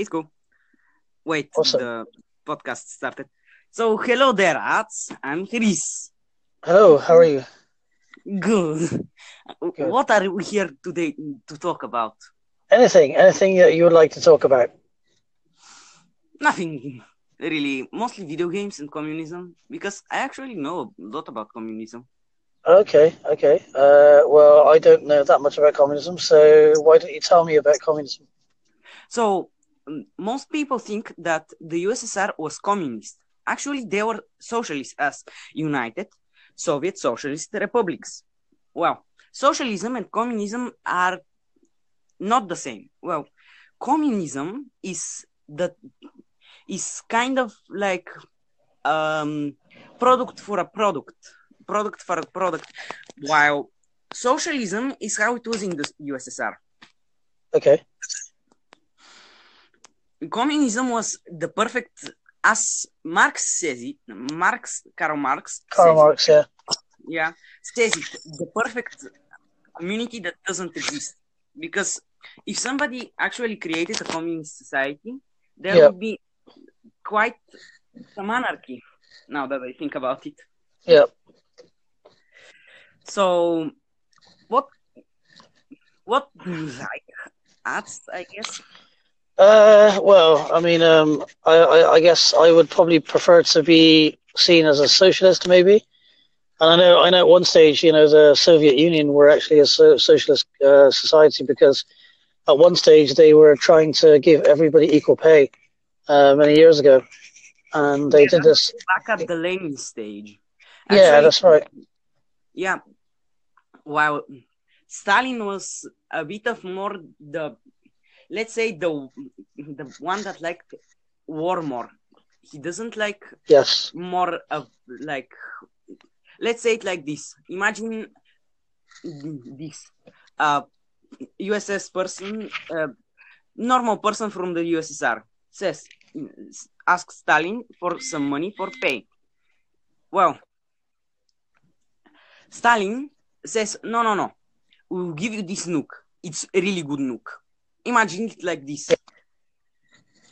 It's cool. Wait, Awesome. the podcast started. So, hello there, Ats. I'm Chris. Hello, how are you? Good. Good. What are we here today to talk about? Anything, anything that you would like to talk about? Nothing really. Mostly video games and communism because I actually know a lot about communism. Okay, okay. Uh, well, I don't know that much about communism, so why don't you tell me about communism? So, most people think that the USSR was communist. Actually, they were socialist as United Soviet Socialist Republics. Well, socialism and communism are not the same. Well, communism is the is kind of like um product for a product, product for a product, while socialism is how it was in the USSR. Okay, communism was the perfect as marx says it marx karl marx Karl says it, Marx, yeah. yeah says it the perfect community that doesn't exist because if somebody actually created a communist society there Yeah. would be quite some anarchy now that i think about it Yeah. so what what do you like that's i guess Uh, well, I mean, um, I, I, I guess I would probably prefer to be seen as a socialist, maybe. And I know, I know at one stage, you know, the Soviet Union were actually a so- socialist uh, society because at one stage they were trying to give everybody equal pay uh, many years ago, and they did this. back at the lenin stage Yeah, that's right. yeah while stalin was a bit of more the let's say the the one that liked war more he doesn't like Yes. more of like let's say it like this. Imagine this. Uh uss person uh, normal person from the ussr says ask stalin for some money for pay. Well stalin says no no no. We'll give you this nuke it's a really good nuke imagine it like this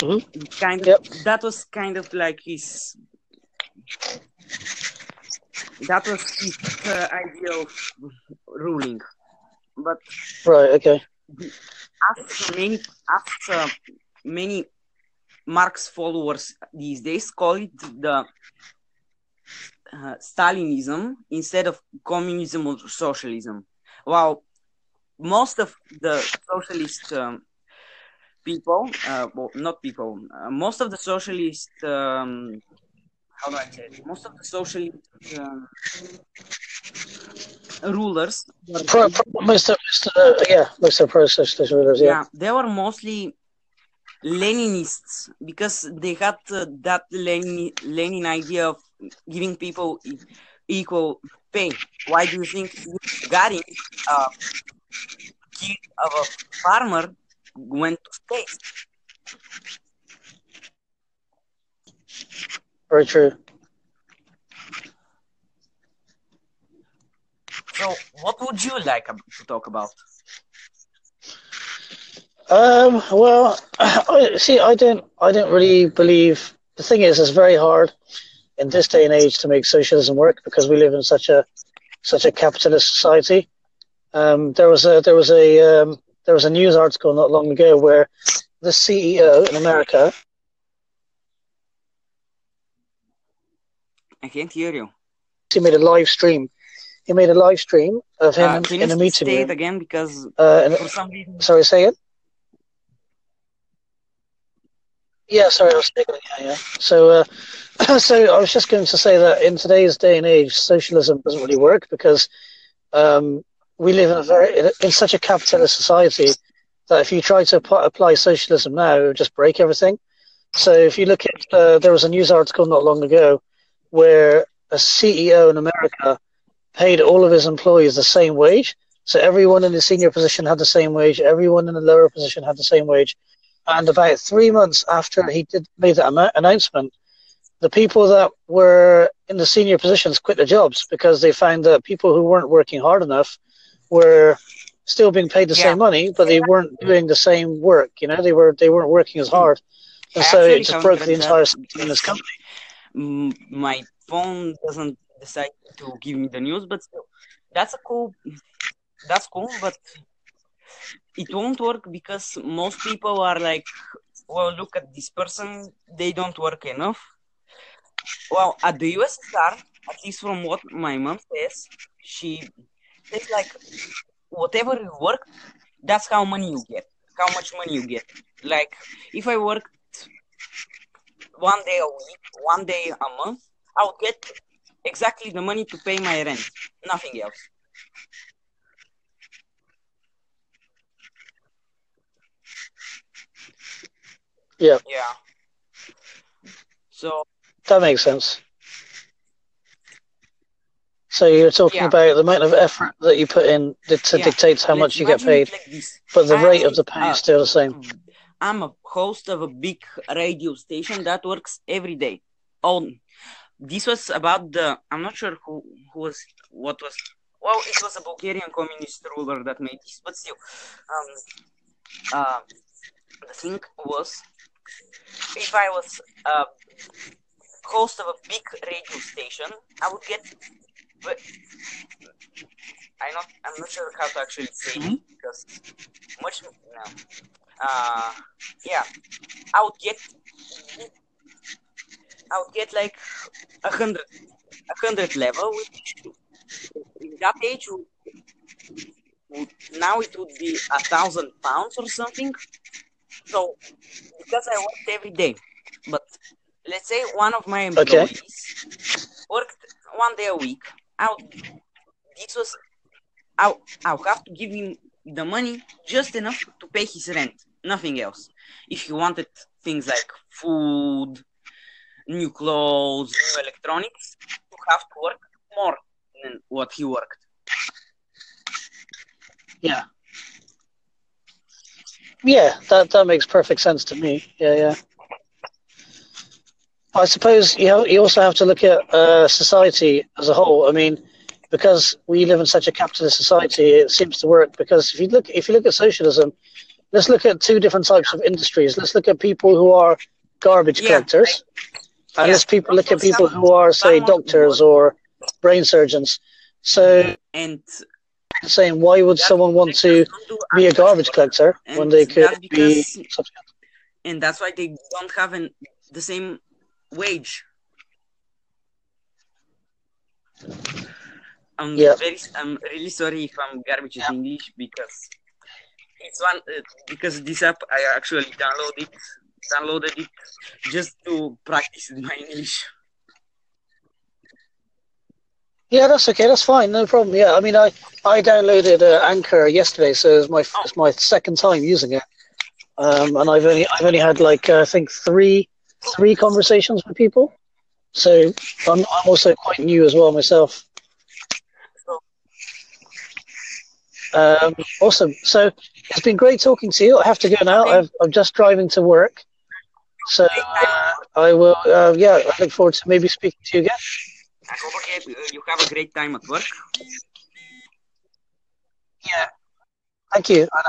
Mhm. kind of Yep. that was kind of like his that was his uh, idea of ruling but Right. Okay. after many after many marx followers these days call it the uh, stalinism instead of communism or socialism while most of the socialist um, people uh, well not people uh, most of the socialist um, how do i say it? most of the socialist um, rulers Pro, pro, most of, most of the, yeah, most of the pro-socialist rulers, yeah. yeah they were mostly leninists because they had uh, that lenin lenin idea of giving people equal pay why do you think Gagarin, uh, kid of a farmer went to space Very true. so what would you like to talk about Um, well, see, I don't, I don't really believe. The thing is, it's very hard in this day and age to make socialism work because we live in such a, such a capitalist society. Um, there was a, there was a, um, there was a news article not long ago where the CEO in America i can't hear you he made a live stream. He made a live stream of him uh, in, a meeting say it again because Uh, for some reason sorry, say it. Yeah, sorry, I was speaking. Yeah, yeah. So, uh, so I was just going to say that in today's day and age, socialism doesn't really work because um, we live in very in such a capitalist society that if you try to apply, apply socialism now, it would just break everything. So, if you look at uh, there was a news article not long ago where a CEO in America paid all of his employees the same wage. So everyone in the senior position had the same wage. Everyone in the lower position had the same wage. And about three months after he did made that announcement, the people that were in the senior positions quit their jobs because they found that people who weren't working hard enough were still being paid the Yeah. same money, but they weren't mm-hmm. doing the same work. You know, they were they weren't working as hard, and so it just broke the entire system in this company. my phone doesn't decide to give me the news, but still, that's a cool. That's cool, but it won't work because most people are like, well, look at this person, they don't work enough. Well, at the USSR, at least from what my mom says, she says like, whatever you work, that's how money you get, how much money you get. Like, if I worked one day a week, one day a month, I would get exactly the money to pay my rent, nothing else. Yeah, Yeah. So that makes sense. So you're talking Yeah. about the amount of effort that you put in to Yeah. dictates how let's much you get paid, like but the I rate of the pay uh, is still the same. I'm a host of a big radio station that works every day. Oh, this was about the. I'm not sure who who was what was. Well, it was a Bulgarian communist ruler that made this, but still, um, uh, the thing was, if I was a host of a big radio station, I would get. Ve- I not. I'm not sure how to actually say it because much. No. Uh, yeah, I would get. I would get like a hundred, a hundred level, which in that age would, would now it would be a thousand pounds or something. So because I worked every day, but let's say one of my Okay. employees worked one day a week. I would, this was I'll have to give him the money just enough to pay his rent, nothing else. If he wanted things like food, new clothes, new electronics, you have to work more than what he worked. Yeah. Yeah, that that makes perfect sense to me. Yeah, yeah. I suppose you have, you also have to look at uh, society as a whole. I mean, because we live in such a capitalist society, it seems to work. Because if you look if you look at socialism, let's look at two different types of industries. Let's look at people who are garbage Yeah, collectors, and yeah. let's people look at people who are say doctors or brain surgeons. So, And saying why would someone want to be a garbage collector when they could be because something else? and that's why they don't have an, the same wage. I'm Yeah. very, I'm really sorry if I'm garbage in English because it's one uh, because this app I actually downloaded it, downloaded it just to practice my English. Yeah, that's okay. That's fine. No problem. Yeah, I mean, I I downloaded uh, Anchor yesterday, so it's my it's my second time using it. Um, and I've only I've only had like uh, I think three three conversations with people. So I'm I'm also quite new as well myself. Um, awesome. So it's been great talking to you. I have to go now. I've, I'm just driving to work. So uh, I will. Uh, yeah, I look forward to maybe speaking to you again. I hope uh, you have a great time at work. Yeah. Thank you.